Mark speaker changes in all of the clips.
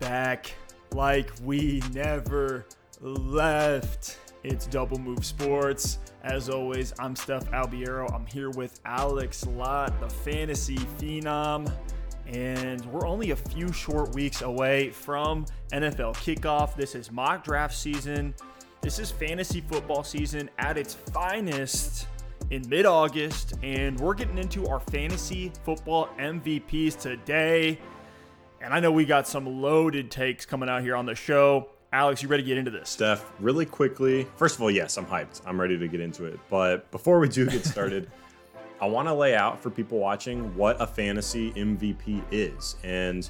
Speaker 1: back like we never left. It's Double Move Sports. As always, I'm Steph Albiero. I'm here with Alex Lott, the fantasy phenom. And we're only a few short weeks away from NFL kickoff. This is mock draft season. This is fantasy football season at its finest in mid August. And we're getting into our fantasy football MVPs today. And I know we got some loaded takes coming out here on the show. Alex, you ready to get into this?
Speaker 2: Steph, really quickly. First of all, yes, I'm hyped. I'm ready to get into it. But before we do get started, I want to lay out for people watching what a fantasy MVP is. And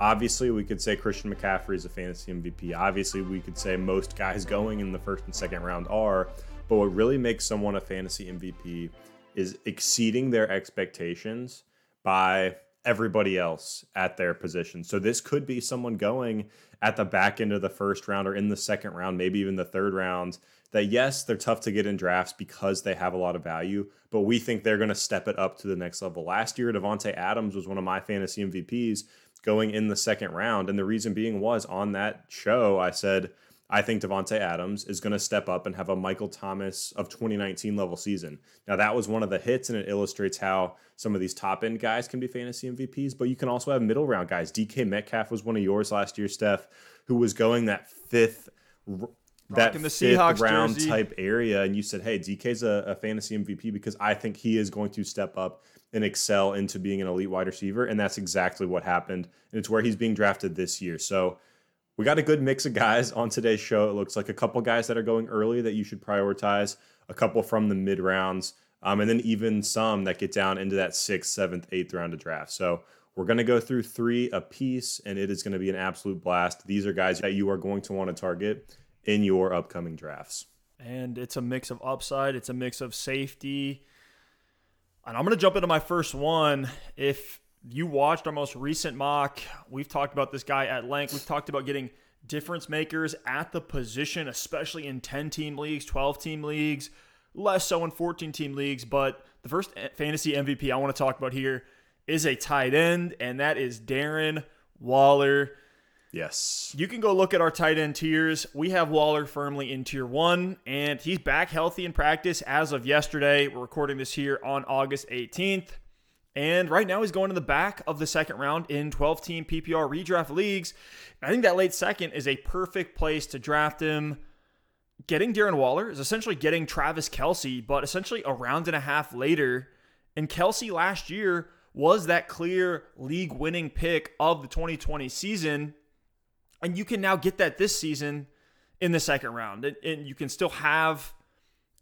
Speaker 2: obviously, we could say Christian McCaffrey is a fantasy MVP. Obviously, we could say most guys going in the first and second round are. But what really makes someone a fantasy MVP is exceeding their expectations by everybody else at their position. So this could be someone going at the back end of the first round or in the second round, maybe even the third round. That yes, they're tough to get in drafts because they have a lot of value, but we think they're going to step it up to the next level. Last year, Davante Adams was one of my fantasy MVPs going in the second round, and the reason being was on that show I said I think Davante Adams is going to step up and have a Michael Thomas of 2019 level season. Now that was one of the hits, and it illustrates how some of these top end guys can be fantasy MVPs. But you can also have middle round guys. DK Metcalf was one of yours last year, Steph, who was going that fifth. That
Speaker 1: Rocking the
Speaker 2: fifth
Speaker 1: Seahawks
Speaker 2: round
Speaker 1: jersey.
Speaker 2: type area, and you said, "Hey, DK's a, a fantasy MVP because I think he is going to step up and excel into being an elite wide receiver," and that's exactly what happened, and it's where he's being drafted this year. So, we got a good mix of guys on today's show. It looks like a couple guys that are going early that you should prioritize, a couple from the mid rounds, um, and then even some that get down into that sixth, seventh, eighth round of draft. So we're going to go through three a piece, and it is going to be an absolute blast. These are guys that you are going to want to target in your upcoming drafts.
Speaker 1: And it's a mix of upside, it's a mix of safety. And I'm going to jump into my first one. If you watched our most recent mock, we've talked about this guy at length. We've talked about getting difference makers at the position, especially in 10 team leagues, 12 team leagues, less so in 14 team leagues. But the first fantasy MVP I want to talk about here is a tight end, and that is Darren Waller.
Speaker 2: Yes.
Speaker 1: You can go look at our tight end tiers. We have Waller firmly in tier one, and he's back healthy in practice as of yesterday. We're recording this here on August 18th. And right now, he's going in the back of the second round in 12 team PPR redraft leagues. I think that late second is a perfect place to draft him. Getting Darren Waller is essentially getting Travis Kelce, but essentially a round and a half later. And Kelce last year was that clear league winning pick of the 2020 season. And you can now get that this season in the second round. And, and you can still have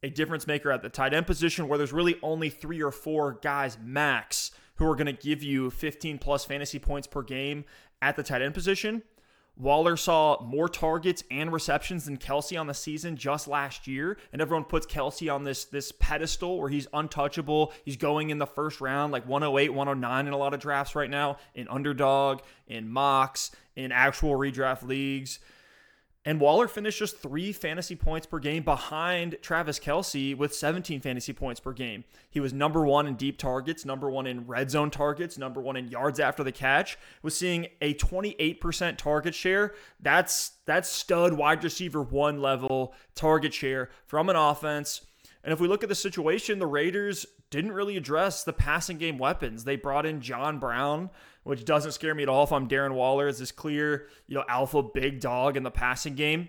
Speaker 1: a difference maker at the tight end position where there's really only three or four guys max who are going to give you 15 plus fantasy points per game at the tight end position. Waller saw more targets and receptions than Kelce on the season just last year, and everyone puts Kelce on this this pedestal where he's untouchable. He's going in the first round, like 108, 109 in a lot of drafts right now, in underdog, in mocks, in actual redraft leagues. And Waller finished just three fantasy points per game behind Travis Kelce with 17 fantasy points per game. He was number one in deep targets, number one in red zone targets, number one in yards after the catch. Was seeing a 28% target share. That's that's stud wide receiver one level target share from an offense. And if we look at the situation, the Raiders didn't really address the passing game weapons. They brought in John Brown, which doesn't scare me at all if I'm Darren Waller as this clear, you know, alpha big dog in the passing game.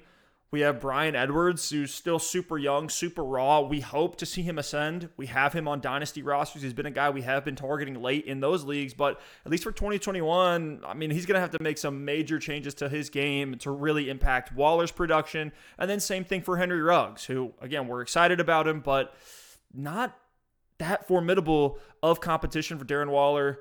Speaker 1: We have Bryan Edwards, who's still super young, super raw. We hope to see him ascend. We have him on dynasty rosters. He's been a guy we have been targeting late in those leagues, but at least for 2021, I mean, he's going to have to make some major changes to his game to really impact Waller's production. And then same thing for Henry Ruggs, who again, we're excited about him, but not that formidable of competition for Darren Waller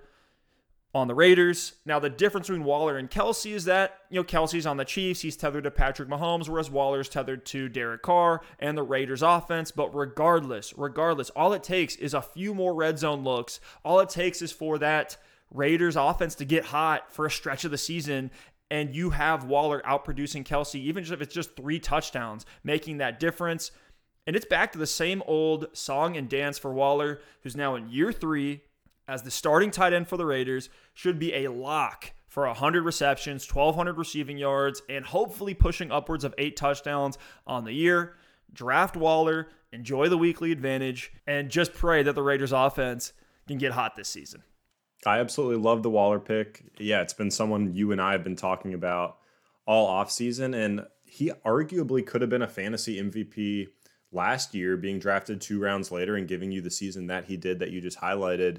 Speaker 1: on the Raiders. Now, the difference between Waller and Kelce is that, you know, Kelce's on the Chiefs. He's tethered to Patrick Mahomes, whereas Waller's tethered to Derek Carr and the Raiders offense. But regardless, regardless, all it takes is a few more red zone looks. All it takes is for that Raiders offense to get hot for a stretch of the season. And you have Waller outproducing Kelce, even if it's just three touchdowns, making that difference. And it's back to the same old song and dance for Waller, who's now in year three as the starting tight end for the Raiders, should be a lock for 100 receptions, 1,200 receiving yards, and hopefully pushing upwards of eight touchdowns on the year. Draft Waller, enjoy the weekly advantage, and just pray that the Raiders offense can get hot this season.
Speaker 2: I absolutely love the Waller pick. Yeah, it's been someone you and I have been talking about all offseason, and he arguably could have been a fantasy MVP last year, being drafted two rounds later and giving you the season that he did that you just highlighted.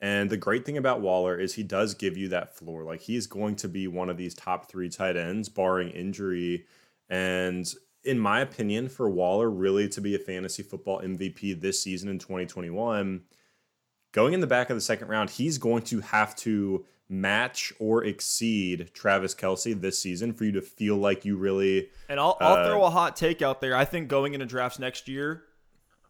Speaker 2: And the great thing about Waller is he does give you that floor. Like he's going to be one of these top three tight ends, barring injury. And in my opinion, for Waller really to be a fantasy football MVP this season in 2021, going in the back of the second round, he's going to have to match or exceed Travis Kelce this season for you to feel like you really.
Speaker 1: And I'll, I'll uh, throw a hot take out there. I think going into drafts next year,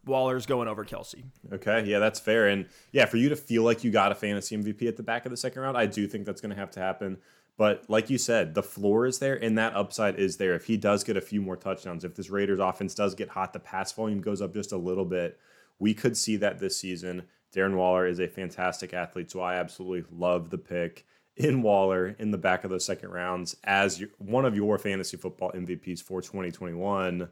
Speaker 1: Waller's going over Kelce.
Speaker 2: Okay, yeah, that's fair. And yeah, for you to feel like you got a fantasy MVP at the back of the second round, I do think that's going to have to happen. But like you said, the floor is there and that upside is there. If he does get a few more touchdowns, if this Raiders offense does get hot, the pass volume goes up just a little bit, we could see that this season. Darren Waller is a fantastic athlete, so I absolutely love the pick in Waller in the back of those second rounds as one of your fantasy football MVPs for 2021.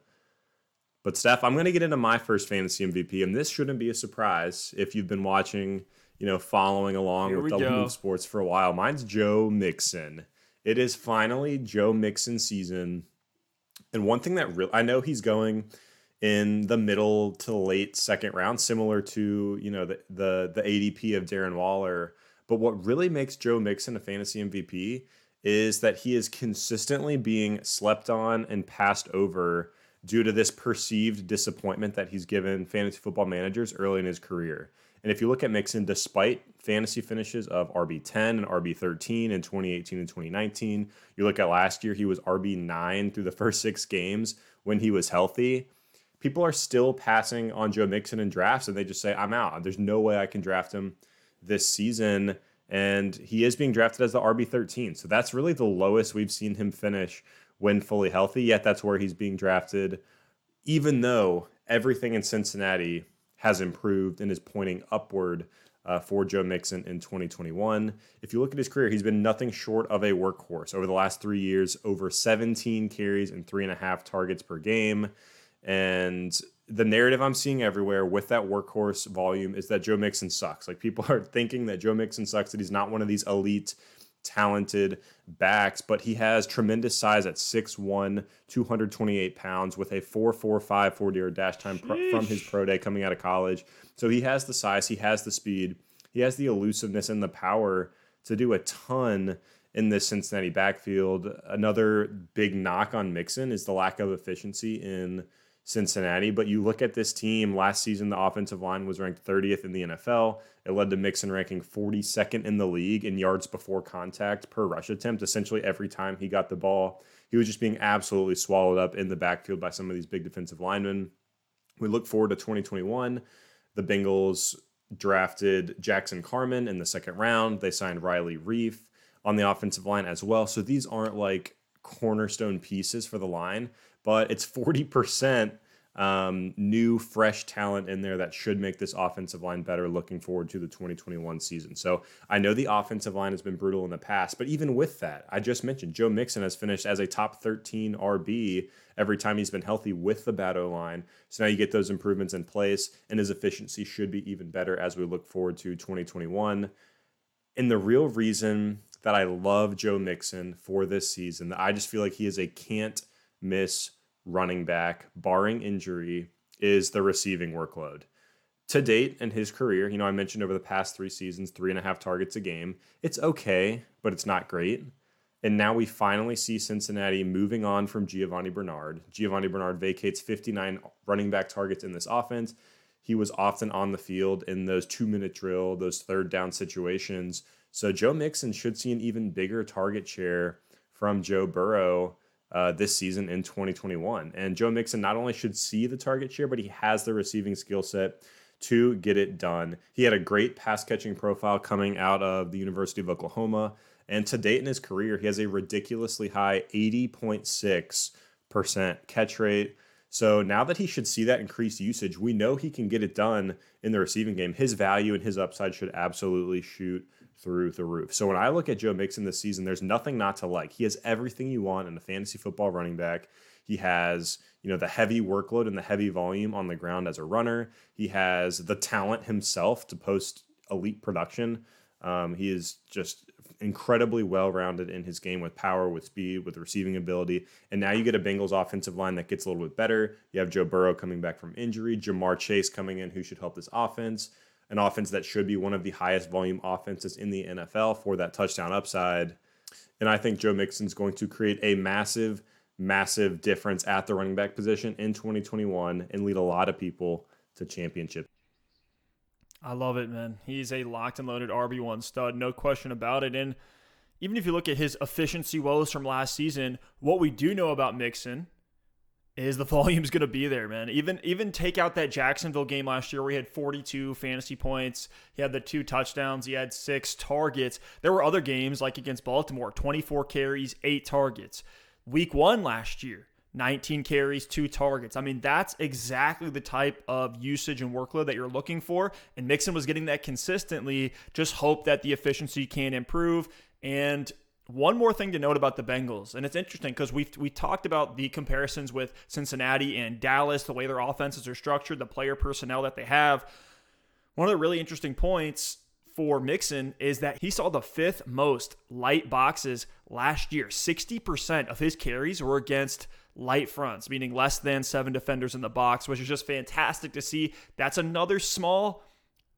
Speaker 2: But Steph, I'm going to get into my first fantasy MVP, and this shouldn't be a surprise if you've been watching, you know, following along Here with Double Move Sports for a while. Mine's Joe Mixon. It is finally Joe Mixon season, and one thing that really I know he's going in the middle to late second round, similar to you know the the the ADP of Darren Waller. But what really makes Joe Mixon a fantasy MVP is that he is consistently being slept on and passed over due to this perceived disappointment that he's given fantasy football managers early in his career. And if you look at Mixon, despite fantasy finishes of RB10 and RB13 in 2018 and 2019, you look at last year, he was RB9 through the first six games when he was healthy people are still passing on Joe Mixon in drafts and they just say, I'm out. There's no way I can draft him this season. And he is being drafted as the RB13. So that's really the lowest we've seen him finish when fully healthy. Yet that's where he's being drafted, even though everything in Cincinnati has improved and is pointing upward uh, for Joe Mixon in 2021. If you look at his career, he's been nothing short of a workhorse over the last three years, over 17 carries and three and a half targets per game. And the narrative I'm seeing everywhere with that workhorse volume is that Joe Mixon sucks. Like people are thinking that Joe Mixon sucks, that he's not one of these elite, talented backs, but he has tremendous size at 6'1, 228 pounds with a 4'4'5 40 yard dash time from his pro day coming out of college. So he has the size, he has the speed, he has the elusiveness and the power to do a ton in this Cincinnati backfield. Another big knock on Mixon is the lack of efficiency in Cincinnati. But you look at this team last season, the offensive line was ranked 30th in the NFL. It led to Mixon ranking 42nd in the league in yards before contact per rush attempt. Essentially, every time he got the ball, he was just being absolutely swallowed up in the backfield by some of these big defensive linemen. We look forward to 2021. The Bengals drafted Jackson Carman in the second round. They signed Riley Reiff on the offensive line as well. So these aren't like cornerstone pieces for the line, but it's 40% um, new, fresh talent in there that should make this offensive line better looking forward to the 2021 season. So I know the offensive line has been brutal in the past, but even with that, I just mentioned Joe Mixon has finished as a top 13 RB every time he's been healthy with the bad O line. So now you get those improvements in place, and his efficiency should be even better as we look forward to 2021. And the real reason that I love Joe Mixon for this season, I just feel like he is a can't miss running back, barring injury, is the receiving workload. To date in his career, you know, I mentioned over the past three seasons, three and a half targets a game. It's okay, but it's not great. And now we finally see Cincinnati moving on from Giovani Bernard. Giovani Bernard vacates 59 running back targets in this offense. He was often on the field in those two minute drill, those third down situations. So Joe Mixon should see an even bigger target share from Joe Burrow uh, this season in 2021. And Joe Mixon not only should see the target share, but he has the receiving skill set to get it done. He had a great pass catching profile coming out of the University of Oklahoma. And to date in his career, he has a ridiculously high 80.6% catch rate. So now that he should see that increased usage, we know he can get it done in the receiving game. His value and his upside should absolutely shoot through the roof. So when I look at Joe Mixon this season, there's nothing not to like. He has everything you want in a fantasy football running back. He has, you know, the heavy workload and the heavy volume on the ground as a runner. He has the talent himself to post elite production. Um, he is just incredibly well rounded in his game with power, with speed, with receiving ability. And now you get a Bengals offensive line that gets a little bit better. You have Joe Burrow coming back from injury, Ja'Marr Chase coming in, who should help this offense. An offense that should be one of the highest volume offenses in the NFL for that touchdown upside. And I think Joe Mixon's going to create a massive massive difference at the running back position in 2021 and lead a lot of people to championship.
Speaker 1: I love it, man. He's a locked and loaded RB1 stud, no question about it. And even if you look at his efficiency woes from last season, what we do know about Mixon is the volume's going to be there, man. Even even take out that Jacksonville game last year where he had 42 fantasy points, he had the two touchdowns, he had six targets. There were other games like against Baltimore, 24 carries, 8 targets. Week one last year, 19 carries, two targets. I mean, that's exactly the type of usage and workload that you're looking for. And Mixon was getting that consistently. Just hope that the efficiency can improve. And one more thing to note about the Bengals, and it's interesting because we we talked about the comparisons with Cincinnati and Dallas, the way their offenses are structured, the player personnel that they have. One of the really interesting points for Mixon is that he saw the fifth most light boxes last year. 60% of his carries were against light fronts, meaning less than seven defenders in the box, which is just fantastic to see. That's another small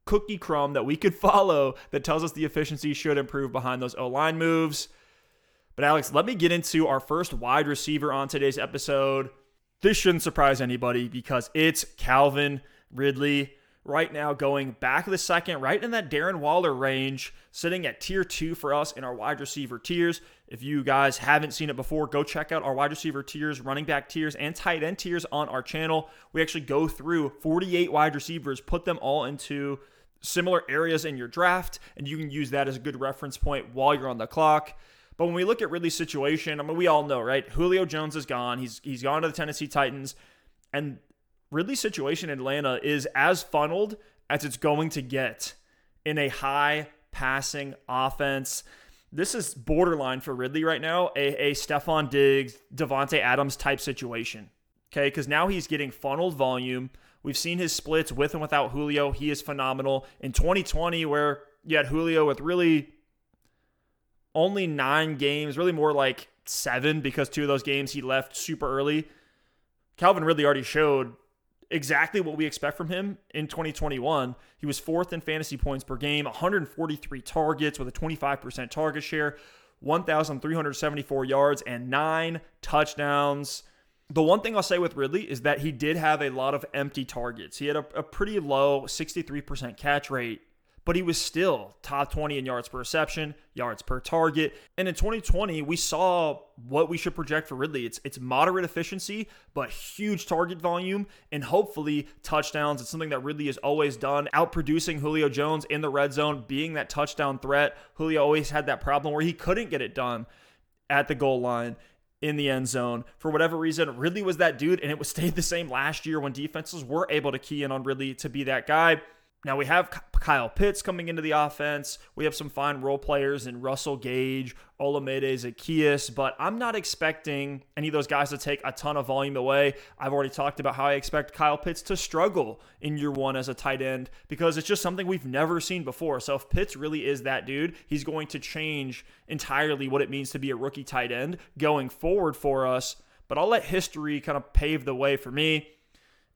Speaker 1: cookie crumb that we could follow that tells us the efficiency should improve behind those O line moves. But Alex, let me get into our first wide receiver on today's episode. This shouldn't surprise anybody because it's Calvin Ridley right now going back of the second, right in that Darren Waller range, sitting at tier two for us in our wide receiver tiers. If you guys haven't seen it before, go check out our wide receiver tiers, running back tiers, and tight end tiers on our channel. We actually go through 48 wide receivers, put them all into similar areas in your draft, and you can use that as a good reference point while you're on the clock. But when we look at Ridley's situation, I mean, we all know, right? Julio Jones is gone. He's he's gone to the Tennessee Titans, and Ridley's situation in Atlanta is as funneled as it's going to get in a high passing offense. This is borderline for Ridley right now, a, a Stefon Diggs, Davante Adams type situation. Okay, because now he's getting funneled volume. We've seen his splits with and without Julio. He is phenomenal. In 2020, where you had Julio with really only nine games, really more like seven because two of those games he left super early. Calvin Ridley already showed exactly what we expect from him in 2021. He was fourth in fantasy points per game, 143 targets with a 25% target share, 1,374 yards, and nine touchdowns. The one thing I'll say with Ridley is that he did have a lot of empty targets. He had a, a pretty low 63% catch rate but he was still top 20 in yards per reception, yards per target. And in 2020, we saw what we should project for Ridley. It's it's moderate efficiency, but huge target volume and hopefully touchdowns. It's something that Ridley has always done, outproducing Julio Jones in the red zone, being that touchdown threat. Julio always had that problem where he couldn't get it done at the goal line in the end zone. For whatever reason, Ridley was that dude, and it was stayed the same last year when defenses were able to key in on Ridley to be that guy. Now we have Kyle Pitts coming into the offense. We have some fine role players in Russell Gage, Olamide Zaccheaus, but I'm not expecting any of those guys to take a ton of volume away. I've already talked about how I expect Kyle Pitts to struggle in year one as a tight end because it's just something we've never seen before. So if Pitts really is that dude, he's going to change entirely what it means to be a rookie tight end going forward for us. But I'll let history kind of pave the way for me.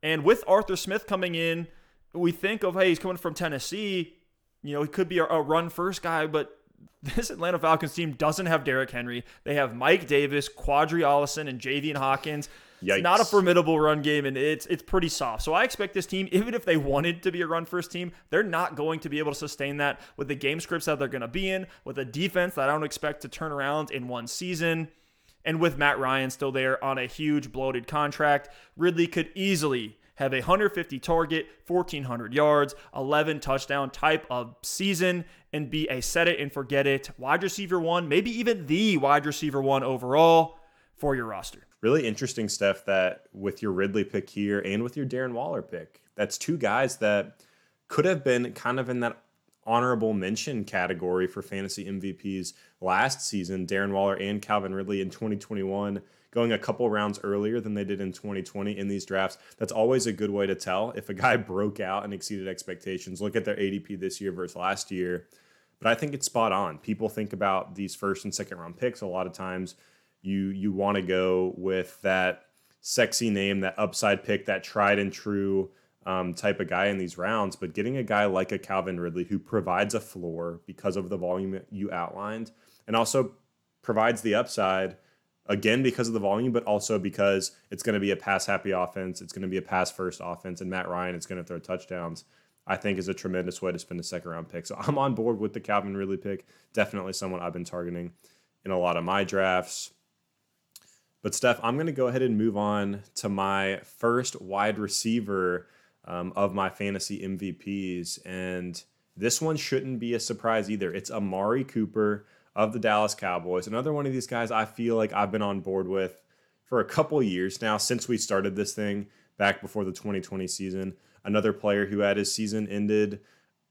Speaker 1: And with Arthur Smith coming in, we think of, hey, he's coming from Tennessee. You know, he could be a, a run first guy, but this Atlanta Falcons team doesn't have Derrick Henry. They have Mike Davis, Qadree Ollison, and Javian Hawkins. Yikes. It's not a formidable run game, and it's it's pretty soft. So I expect this team, even if they wanted to be a run first team, they're not going to be able to sustain that with the game scripts that they're going to be in, with a defense that I don't expect to turn around in one season. And with Matt Ryan still there on a huge bloated contract, Ridley could easily have a 150 target, 1400 yards, 11 touchdown type of season and be a set it and forget it wide receiver one, maybe even the wide receiver one overall for your roster.
Speaker 2: Really interesting stuff that with your Ridley pick here and with your Darren Waller pick, that's two guys that could have been kind of in that honorable mention category for fantasy MVPs last season. Darren Waller and Calvin Ridley in 2021 going a couple rounds earlier than they did in 2020 in these drafts. That's always a good way to tell if a guy broke out and exceeded expectations. Look at their ADP this year versus last year. But I think it's spot on. People think about these first and second round picks a lot of times. You you want to go with that sexy name, that upside pick, that tried and true um, type of guy in these rounds. But getting a guy like a Calvin Ridley who provides a floor because of the volume you outlined, and also provides the upside again because of the volume, but also because it's going to be a pass happy offense. It's going to be a pass first offense, and Matt Ryan is going to throw touchdowns. I think is a tremendous way to spend a second round pick. So I'm on board with the Calvin Ridley pick. Definitely someone I've been targeting in a lot of my drafts. But Steph, I'm going to go ahead and move on to my first wide receiver um, of my fantasy MVPs, and this one shouldn't be a surprise either. It's Amari Cooper of the Dallas Cowboys. Another one of these guys I feel like I've been on board with for a couple years now since we started this thing back before the 2020 season. Another player who had his season ended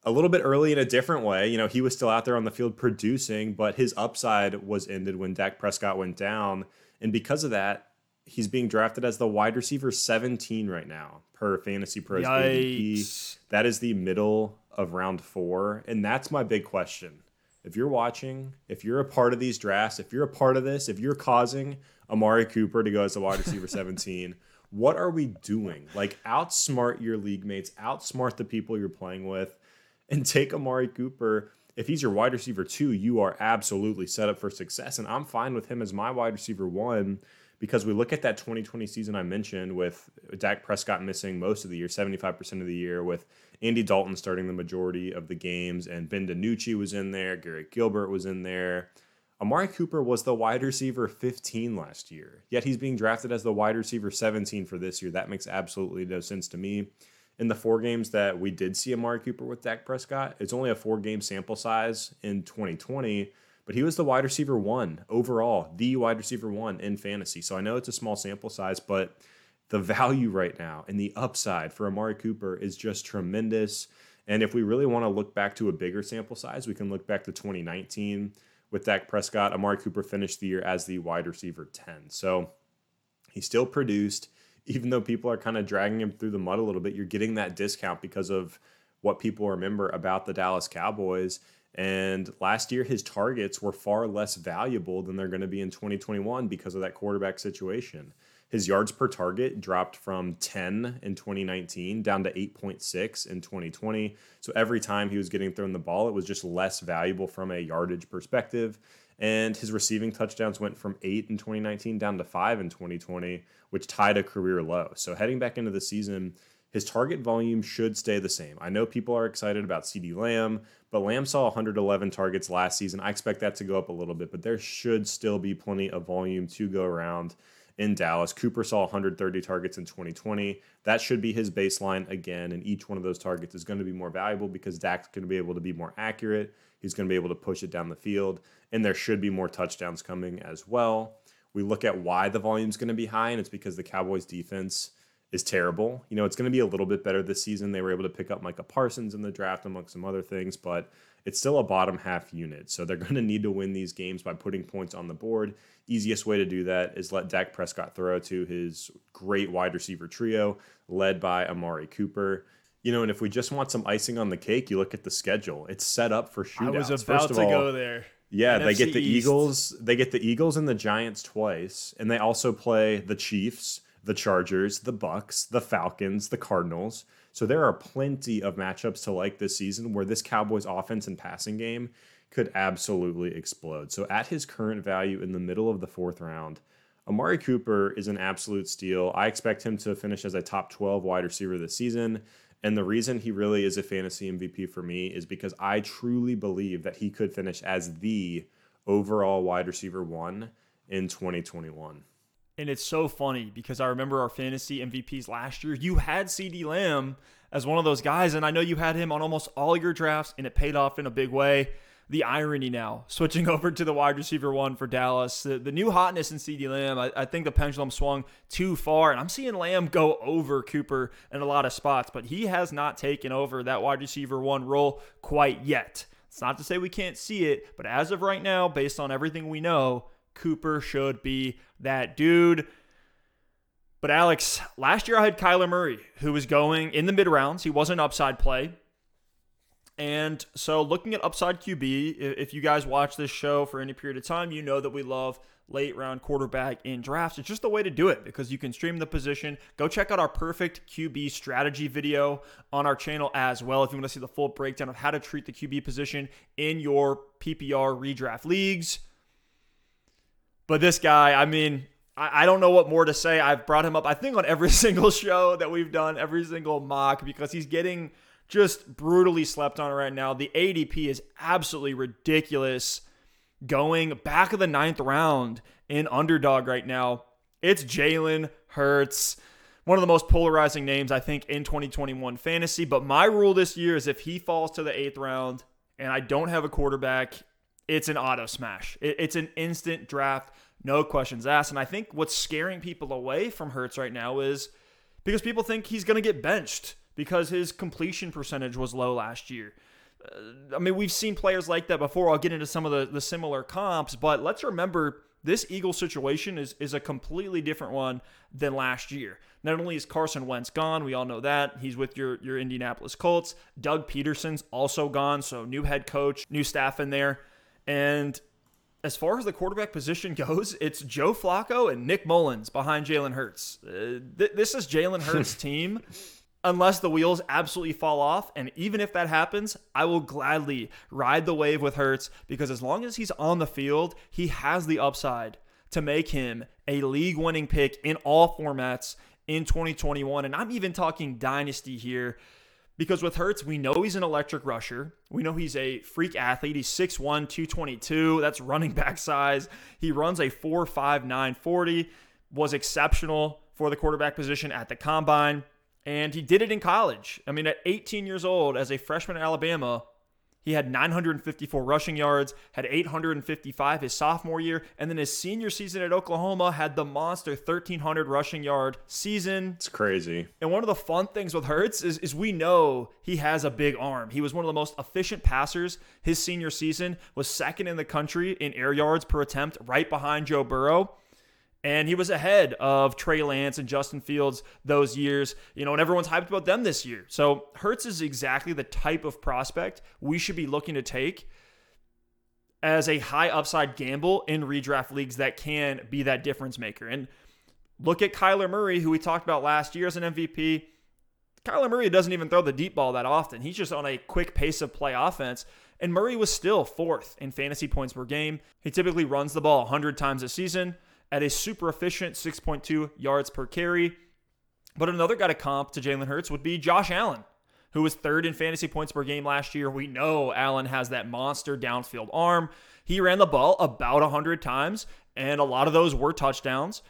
Speaker 2: a little bit early in a different way. You know, he was still out there on the field producing, but his upside was ended when Dak Prescott went down. And because of that, he's being drafted as the wide receiver 17 right now per Fantasy Pros ADP. That is the middle of round four. And that's my big question if you're watching, if you're a part of these drafts, if you're a part of this, if you're causing Amari Cooper to go as a wide receiver 17, what are we doing? Like, outsmart your league mates, outsmart the people you're playing with, and take Amari Cooper. If he's your wide receiver two, you are absolutely set up for success. And I'm fine with him as my wide receiver one because we look at that 2020 season I mentioned with Dak Prescott missing most of the year, 75% of the year, with Andy Dalton starting the majority of the games, and Ben DiNucci was in there, Garrett Gilbert was in there. Amari Cooper was the wide receiver 15 last year, yet he's being drafted as the wide receiver 17 for this year. That makes absolutely no sense to me. In the four games that we did see Amari Cooper with Dak Prescott, it's only a four game sample size in 2020 but he was the wide receiver one overall, the wide receiver one in fantasy. So I know it's a small sample size, but the value right now and the upside for Amari Cooper is just tremendous. And if we really want to look back to a bigger sample size, we can look back to 2019 with Dak Prescott. Amari Cooper finished the year as the wide receiver 10. So he still produced, even though people are kind of dragging him through the mud a little bit, you're getting that discount because of what people remember about the Dallas Cowboys. And last year, his targets were far less valuable than they're going to be in 2021 because of that quarterback situation. His yards per target dropped from 10 in 2019 down to 8.6 in 2020. So every time he was getting thrown the ball, it was just less valuable from a yardage perspective. And his receiving touchdowns went from eight in 2019 down to five in 2020, which tied a career low. So heading back into the season, his target volume should stay the same. I know people are excited about CeeDee Lamb, but Lamb saw 111 targets last season. I expect that to go up a little bit, but there should still be plenty of volume to go around in Dallas. Cooper saw 130 targets in 2020. That should be his baseline again, and each one of those targets is going to be more valuable because Dak's going to be able to be more accurate. He's going to be able to push it down the field, and there should be more touchdowns coming as well. We look at why the volume is going to be high, and it's because the Cowboys' defense is terrible. You know, it's going to be a little bit better this season. They were able to pick up Micah Parsons in the draft, among some other things, but it's still a bottom half unit. So they're going to need to win these games by putting points on the board. Easiest way to do that is let Dak Prescott throw to his great wide receiver trio, led by Amari Cooper. You know, and if we just want some icing on the cake, you look at the schedule. It's set up for shootouts. I
Speaker 1: was about to all, go there.
Speaker 2: Yeah, NFC they get the East. Eagles. They get the Eagles and the Giants twice, and they also play the Chiefs the Chargers, the Bucs, the Falcons, the Cardinals. So there are plenty of matchups to like this season where this Cowboys offense and passing game could absolutely explode. So at his current value in the middle of the fourth round, Amari Cooper is an absolute steal. I expect him to finish as a top 12 wide receiver this season. And the reason he really is a fantasy MVP for me is because I truly believe that he could finish as the overall wide receiver one in 2021.
Speaker 1: And it's so funny because I remember our fantasy MVPs last year. You had CeeDee Lamb as one of those guys, and I know you had him on almost all your drafts, and it paid off in a big way. the irony now, switching over to the wide receiver one for Dallas. The, the new hotness in CeeDee Lamb, I, I, think the pendulum swung too far, and I'm seeing Lamb go over Cooper in a lot of spots, but he has not taken over that wide receiver one role quite yet. It's not to say we can't see it, but as of right now, based on everything we know, Cooper should be that dude. But Alex, last year I had Kyler Murray, who was going in the mid rounds. He was an upside play. And so, looking at upside QB, if you guys watch this show for any period of time, you know that we love late round quarterback in drafts. It's just the way to do it because you can stream the position. Go check out our perfect QB strategy video on our channel as well if you want to see the full breakdown of how to treat the QB position in your PPR redraft leagues. But this guy, I mean, I, don't know what more to say. I've brought him up, I think, on every single show that we've done, every single mock, because he's getting just brutally slept on right now. The ADP is absolutely ridiculous. Going back of the ninth round in underdog right now, it's Jalen Hurts. One of the most polarizing names, I think, in 2021 fantasy. But my rule this year is if he falls to the eighth round and I don't have a quarterback, it's an auto smash. It's an instant draft, no questions asked. And I think what's scaring people away from Hurts right now is because people think he's going to get benched because his completion percentage was low last year. Uh, I mean, we've seen players like that before. I'll get into some of the, the similar comps, but let's remember this Eagle situation is, is a completely different one than last year. Not only is Carson Wentz gone, we all know that. He's with your, your Indianapolis Colts. Doug Pederson's also gone, so new head coach, new staff in there. And as far as the quarterback position goes, it's Joe Flacco and Nick Mullens behind Jalen Hurts. Uh, th- this is Jalen Hurts' team unless the wheels absolutely fall off. And even if that happens, I will gladly ride the wave with Hurts because as long as he's on the field, he has the upside to make him a league winning pick in all formats in 2021. And I'm even talking dynasty here because with Hurts, we know he's an electric rusher. We know he's a freak athlete. He's 6'1, 222. That's running back size. He runs a 4'5, 40, was exceptional for the quarterback position at the combine. And he did it in college. I mean, at 18 years old, as a freshman at Alabama, he had 954 rushing yards, had 855 his sophomore year, and then his senior season at Oklahoma had the monster 1,300 rushing yard season.
Speaker 2: It's crazy.
Speaker 1: And one of the fun things with Hurts is, is we know he has a big arm. He was one of the most efficient passers his senior season, was second in the country in air yards per attempt, right behind Joe Burrow. And he was ahead of Trey Lance and Justin Fields those years, you know, and everyone's hyped about them this year. So Hurts is exactly the type of prospect we should be looking to take as a high upside gamble in redraft leagues that can be that difference maker. And look at Kyler Murray, who we talked about last year as an MVP. Kyler Murray doesn't even throw the deep ball that often. He's just on a quick pace of play offense. And Murray was still fourth in fantasy points per game. He typically runs the ball 100 times a season at a super efficient 6.2 yards per carry. But another guy to comp to Jalen Hurts would be Josh Allen, who was third in fantasy points per game last year. We know Allen has that monster downfield arm. He ran the ball about 100 times, and a lot of those were touchdowns.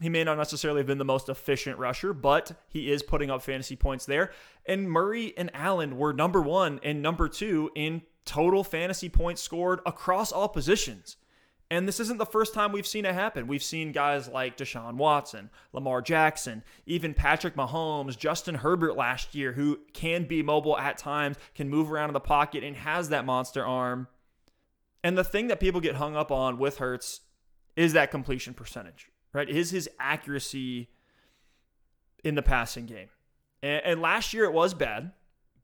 Speaker 1: He may not necessarily have been the most efficient rusher, but he is putting up fantasy points there. And Murray and Allen were number one and number two in total fantasy points scored across all positions. And this isn't the first time we've seen it happen. We've seen guys like Deshaun Watson, Lamar Jackson, even Patrick Mahomes, Justin Herbert last year, who can be mobile at times, can move around in the pocket, and has that monster arm. And the thing that people get hung up on with Hurts is that completion percentage, right? Is his accuracy in the passing game. And, last year it was bad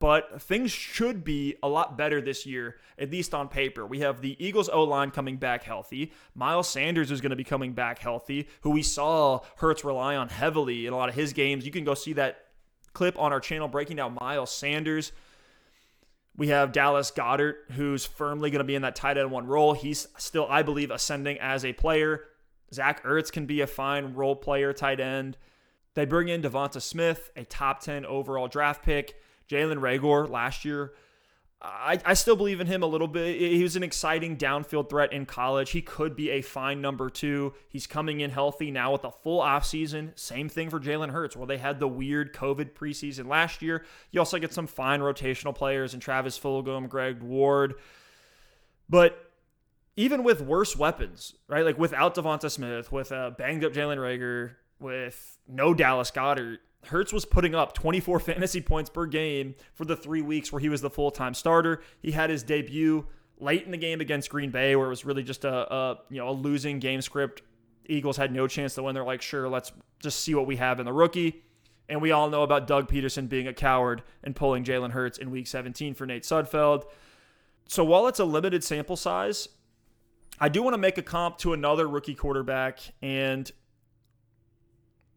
Speaker 1: but things should be a lot better this year, at least on paper. We have the Eagles O line coming back healthy. Miles Sanders is going to be coming back healthy, who we saw Hurts rely on heavily in a lot of his games. You can go see that clip on our channel breaking down Miles Sanders. We have Dallas Goedert, who's firmly going to be in that tight end one role. He's still, I believe, ascending as a player. Zach Ertz can be a fine role player, tight end. They bring in Devonta Smith, a top 10 overall draft pick. Jalen Reagor last year. I, I still believe in him a little bit. He was an exciting downfield threat in college. He could be a fine number two. He's coming in healthy now with a full offseason. Same thing for Jalen Hurts, where they had the weird COVID preseason last year. You also get some fine rotational players in Travis Fulgham, Greg Ward. But even with worse weapons, right? Like without Devonta Smith, with a banged up Jalen Reagor, with no Dallas Goedert, Hurts was putting up 24 fantasy points per game for the three weeks where he was the full time starter. He had his debut late in the game against Green Bay, where it was really just a, a you know a losing game script. Eagles had no chance to win. They're like, sure, let's just see what we have in the rookie. And we all know about Doug Pederson being a coward and pulling Jalen Hurts in Week 17 for Nate Sudfeld. So while it's a limited sample size, I do want to make a comp to another rookie quarterback, and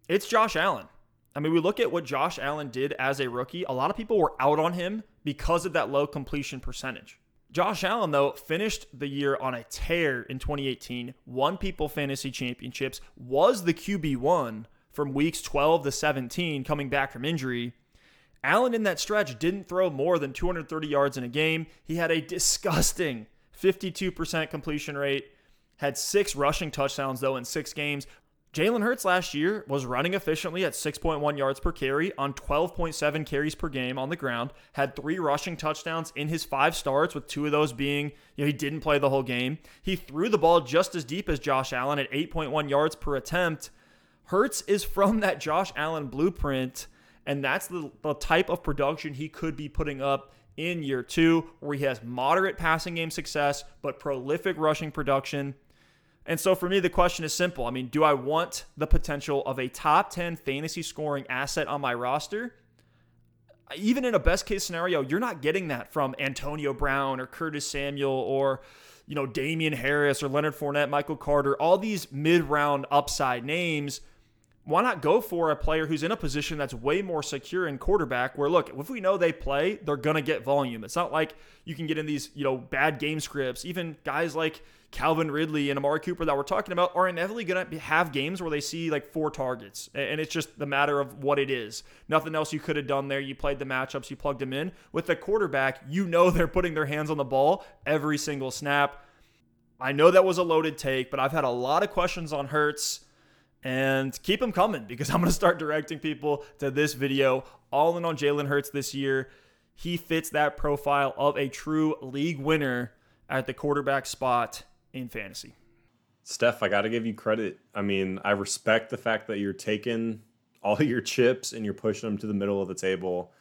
Speaker 1: it's Josh Allen. I mean, we look at what Josh Allen did as a rookie. A lot of people were out on him because of that low completion percentage. Josh Allen, though, finished the year on a tear in 2018, won people fantasy championships, was the QB1 from weeks 12 to 17 coming back from injury. Allen in that stretch didn't throw more than 230 yards in a game. He had a disgusting 52% completion rate, had six rushing touchdowns, though, in six games. Jalen Hurts last year was running efficiently at 6.1 yards per carry on 12.7 carries per game on the ground, had three rushing touchdowns in his five starts, with two of those being, you know, he didn't play the whole game. He threw the ball just as deep as Josh Allen at 8.1 yards per attempt. Hurts is from that Josh Allen blueprint, and that's the, the type of production he could be putting up in year two, where he has moderate passing game success, but prolific rushing production and so for me, the question is simple. I mean, do I want the potential of a top 10 fantasy scoring asset on my roster? Even in a best case scenario, you're not getting that from Antonio Brown or Curtis Samuel or, you know, Damien Harris or Leonard Fournette, Michael Carter, all these mid round upside names why not go for a player who's in a position that's way more secure in quarterback where look if we know they play they're going to get volume. It's not like you can get in these you know bad game scripts. Even guys like calvin ridley and amari cooper that we're talking about are inevitably going to have games where they see like four targets. And it's just the matter of what it is. Nothing else you could have done there. You played the matchups you plugged them in. With the quarterback you know they're putting their hands on the ball every single snap. I know that was a loaded take but i've had a lot of questions on hurts and keep them coming because I'm going to start directing people to this video all in on Jalen Hurts this year. He fits that profile of a true league winner at the quarterback spot in fantasy.
Speaker 2: Steph, I got to give you credit. I mean, I respect the fact that you're taking all your chips and you're pushing them to the middle of the table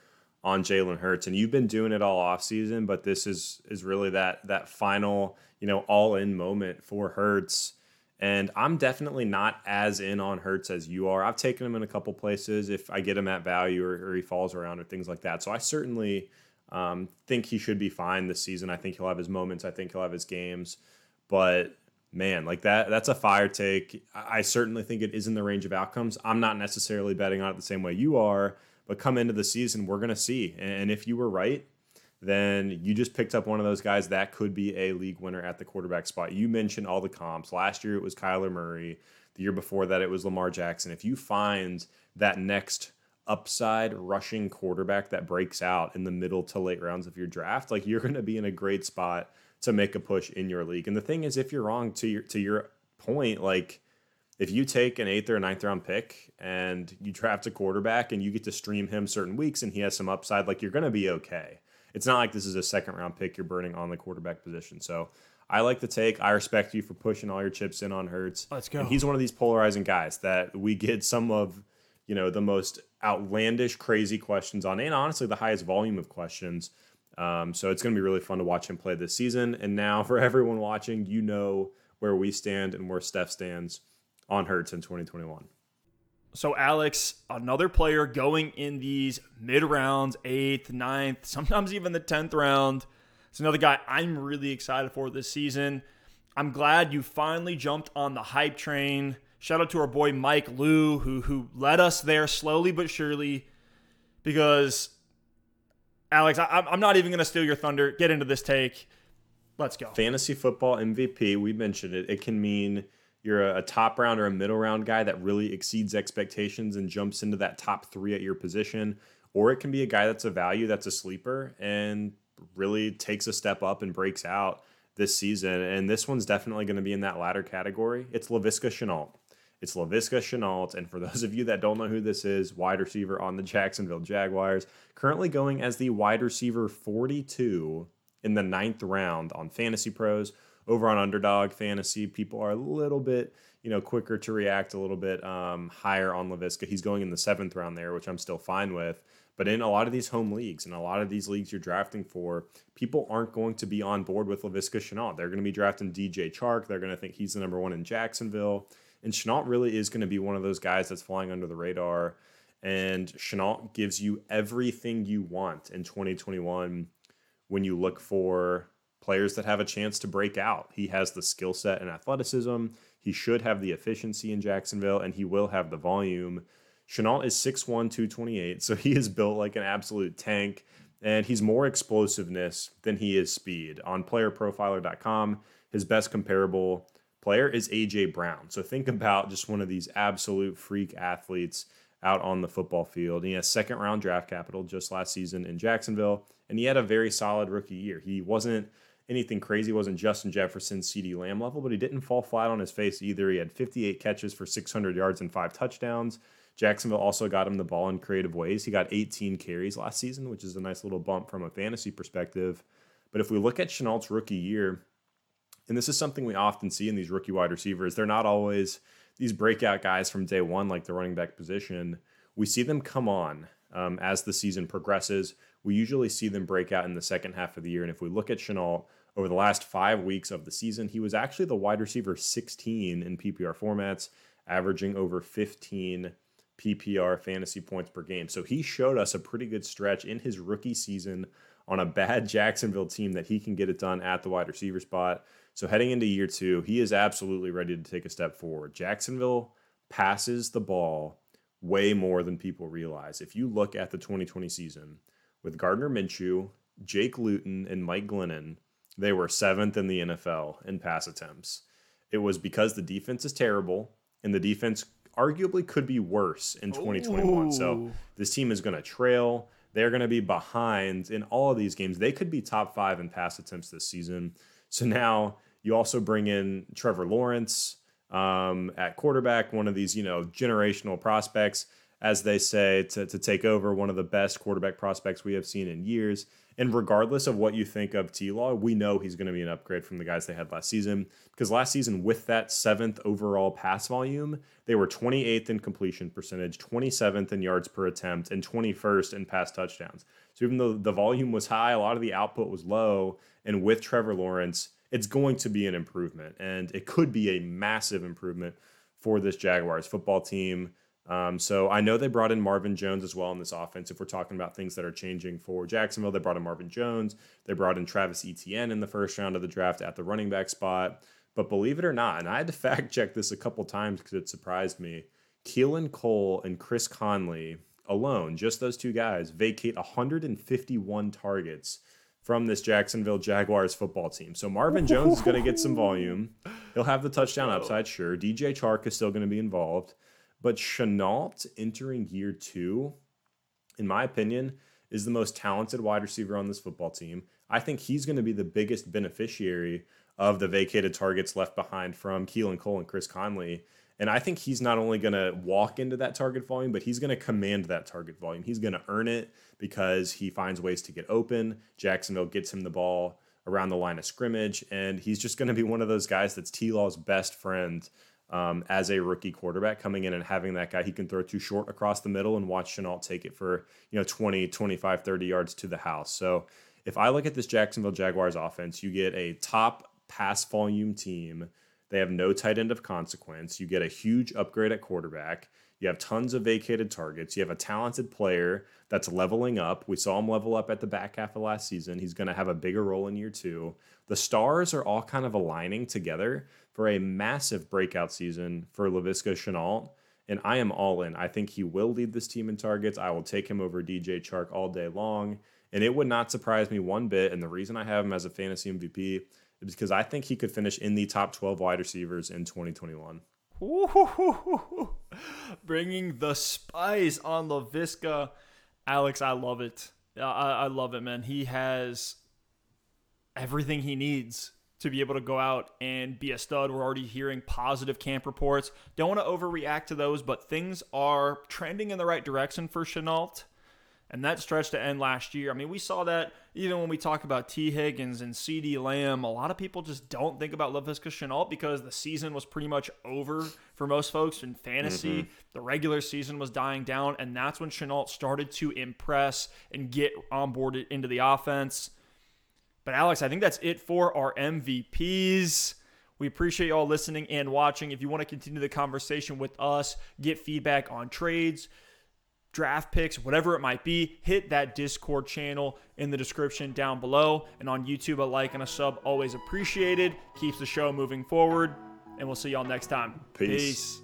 Speaker 2: on Jalen Hurts, and you've been doing it all off season. But this is is really that that final, you know, all in moment for Hurts and I'm definitely not as in on Hurts as you are. I've taken him in a couple places if I get him at value or, or he falls around or things like that. So I certainly um, think he should be fine this season. I think he'll have his moments. I think he'll have his games. But man, like that, that's a fire take. I certainly think it is in the range of outcomes. I'm not necessarily betting on it the same way you are, but come into the season, we're going to see. And if you were right, then you just picked up one of those guys that could be a league winner at the quarterback spot. You mentioned all the comps. Last year it was Kyler Murray. The year before that it was Lamar Jackson. If you find that next upside rushing quarterback that breaks out in the middle to late rounds of your draft, like you're going to be in a great spot to make a push in your league. And the thing is, if you're wrong to your to your point, like if you take an eighth or a ninth round pick and you draft a quarterback and you get to stream him certain weeks and he has some upside, like you're going to be okay it's not like this is a second round pick you're burning on the quarterback position. So I like the take. I respect you for pushing all your chips in on Hurts.
Speaker 1: Let's go.
Speaker 2: And he's one of these polarizing guys that we get some of, you know, the most outlandish, crazy questions on, and honestly, the highest volume of questions. Um, so it's going to be really fun to watch him play this season. And now, for everyone watching, you know where we stand and where Steph stands on Hurts in 2021.
Speaker 1: So, Alex, another player going in these mid rounds, eighth, ninth, sometimes even the 10th round. It's another guy I'm really excited for this season. I'm glad you finally jumped on the hype train. Shout out to our boy Mike Lou, who, who led us there slowly but surely. Because, Alex, I, I'm not even going to steal your thunder. Get into this take. Let's go.
Speaker 2: Fantasy football MVP, we mentioned it. It can mean you're a, top round or a middle round guy that really exceeds expectations and jumps into that top three at your position, or it can be a guy that's a value that's a sleeper and really takes a step up and breaks out this season. And this one's definitely going to be in that latter category. It's Laviska Shenault. It's Laviska Shenault. And for those of you that don't know who this is, wide receiver on the Jacksonville Jaguars, currently going as the wide receiver 42 in the ninth round on Fantasy Pros. Over on Underdog Fantasy, people are a little bit, you know, quicker to react, a little bit um, higher on Laviska. He's going in the seventh round there, which I'm still fine with. But in a lot of these home leagues and a lot of these leagues you're drafting for, people aren't going to be on board with Laviska Shenault. They're going to be drafting DJ Chark. They're going to think he's the number one in Jacksonville. And Shenault really is going to be one of those guys that's flying under the radar. And Shenault gives you everything you want in 2021 when you look for players that have a chance to break out. He has the skill set and athleticism. He should have the efficiency in Jacksonville, and he will have the volume. Shenault is 6'1, 228, so he is built like an absolute tank, and he's more explosiveness than he is speed. On playerprofiler.com, his best comparable player is AJ Brown. So think about just one of these absolute freak athletes out on the football field. And He has second round draft capital just last season in Jacksonville, and he had a very solid rookie year. He wasn't anything crazy, wasn't Justin Jefferson, CeeDee Lamb level, but he didn't fall flat on his face either. He had 58 catches for 600 yards and five touchdowns. Jacksonville also got him the ball in creative ways. He got 18 carries last season, which is a nice little bump from a fantasy perspective. But if we look at Shenault's rookie year, and this is something we often see in these rookie wide receivers, they're not always these breakout guys from day one, like the running back position. We see them come on um, as the season progresses. We usually see them break out in the second half of the year. And if we look at Shenault over the last five weeks of the season, he was actually the wide receiver 16 in PPR formats, averaging over 15 PPR fantasy points per game. So he showed us a pretty good stretch in his rookie season on a bad Jacksonville team that he can get it done at the wide receiver spot. So heading into year two, he is absolutely ready to take a step forward. Jacksonville passes the ball way more than people realize. If you look at the 2020 season with Gardner Minshew, Jake Luton, and Mike Glennon, they were seventh in the NFL in pass attempts. It was because the defense is terrible and the defense arguably could be worse in 2021. Ooh. So this team is going to trail. They're going to be behind in all of these games. They could be top five in pass attempts this season. So now you also bring in Trevor Lawrence um, at quarterback, one of these, you know, generational prospects, as they say, to, to take over one of the best quarterback prospects we have seen in years. And regardless of what you think of T Law, we know he's going to be an upgrade from the guys they had last season. Because last season, with that seventh overall pass volume, they were 28th in completion percentage, 27th in yards per attempt, and 21st in pass touchdowns. So even though the volume was high, a lot of the output was low. And with Trevor Lawrence, it's going to be an improvement. And it could be a massive improvement for this Jaguars football team. Um, so I know they brought in Marvin Jones as well in this offense. If we're talking about things that are changing for Jacksonville, they brought in Marvin Jones. They brought in Travis Etienne in the first round of the draft at the running back spot. But believe it or not, and I had to fact check this a couple times because it surprised me. Keelan Cole and Chris Conley alone, just those two guys, vacate 151 targets from this Jacksonville Jaguars football team. So Marvin Jones is going to get some volume. He'll have the touchdown upside, sure. DJ Chark is still going to be involved. But Shenault entering year two, in my opinion, is the most talented wide receiver on this football team. I think he's going to be the biggest beneficiary of the vacated targets left behind from Keelan Cole and Chris Conley. And I think he's not only going to walk into that target volume, but he's going to command that target volume. He's going to earn it because he finds ways to get open. Jacksonville gets him the ball around the line of scrimmage, and he's just going to be one of those guys that's T Law's best friend um, as a rookie quarterback coming in and having that guy he can throw too short across the middle and watch Shenault take it for, you know, 20, 25, 30 yards to the house. So if I look at this Jacksonville Jaguars offense, you get a top pass volume team. They have no tight end of consequence. You get a huge upgrade at quarterback. You have tons of vacated targets. You have a talented player that's leveling up. We saw him level up at the back half of last season. He's going to have a bigger role in year two. The stars are all kind of aligning together for a massive breakout season for Laviska Shenault. And I am all in. I think he will lead this team in targets. I will take him over DJ Chark all day long. And it would not surprise me one bit. And the reason I have him as a fantasy MVP because I think he could finish in the top 12 wide receivers in 2021.
Speaker 1: Bringing the spice on Laviska. Alex, I love it. I, I love it, man. He has everything he needs to be able to go out and be a stud. We're already hearing positive camp reports. Don't want to overreact to those, but things are trending in the right direction for Shenault. And that stretch to end last year, I mean, we saw that even when we talk about Tee Higgins and CeeDee Lamb. A lot of people just don't think about Laviska Shenault because the season was pretty much over for most folks in fantasy. Mm-hmm. The regular season was dying down, and that's when Shenault started to impress and get onboarded into the offense. But Alex, I think that's it for our MVPs. We appreciate y'all listening and watching. If you want to continue the conversation with us, get feedback on trades, draft picks, whatever it might be, hit that Discord channel in the description down below. And on YouTube, a like and a sub always appreciated. Keeps the show moving forward. And we'll see y'all next time.
Speaker 2: Peace. Peace.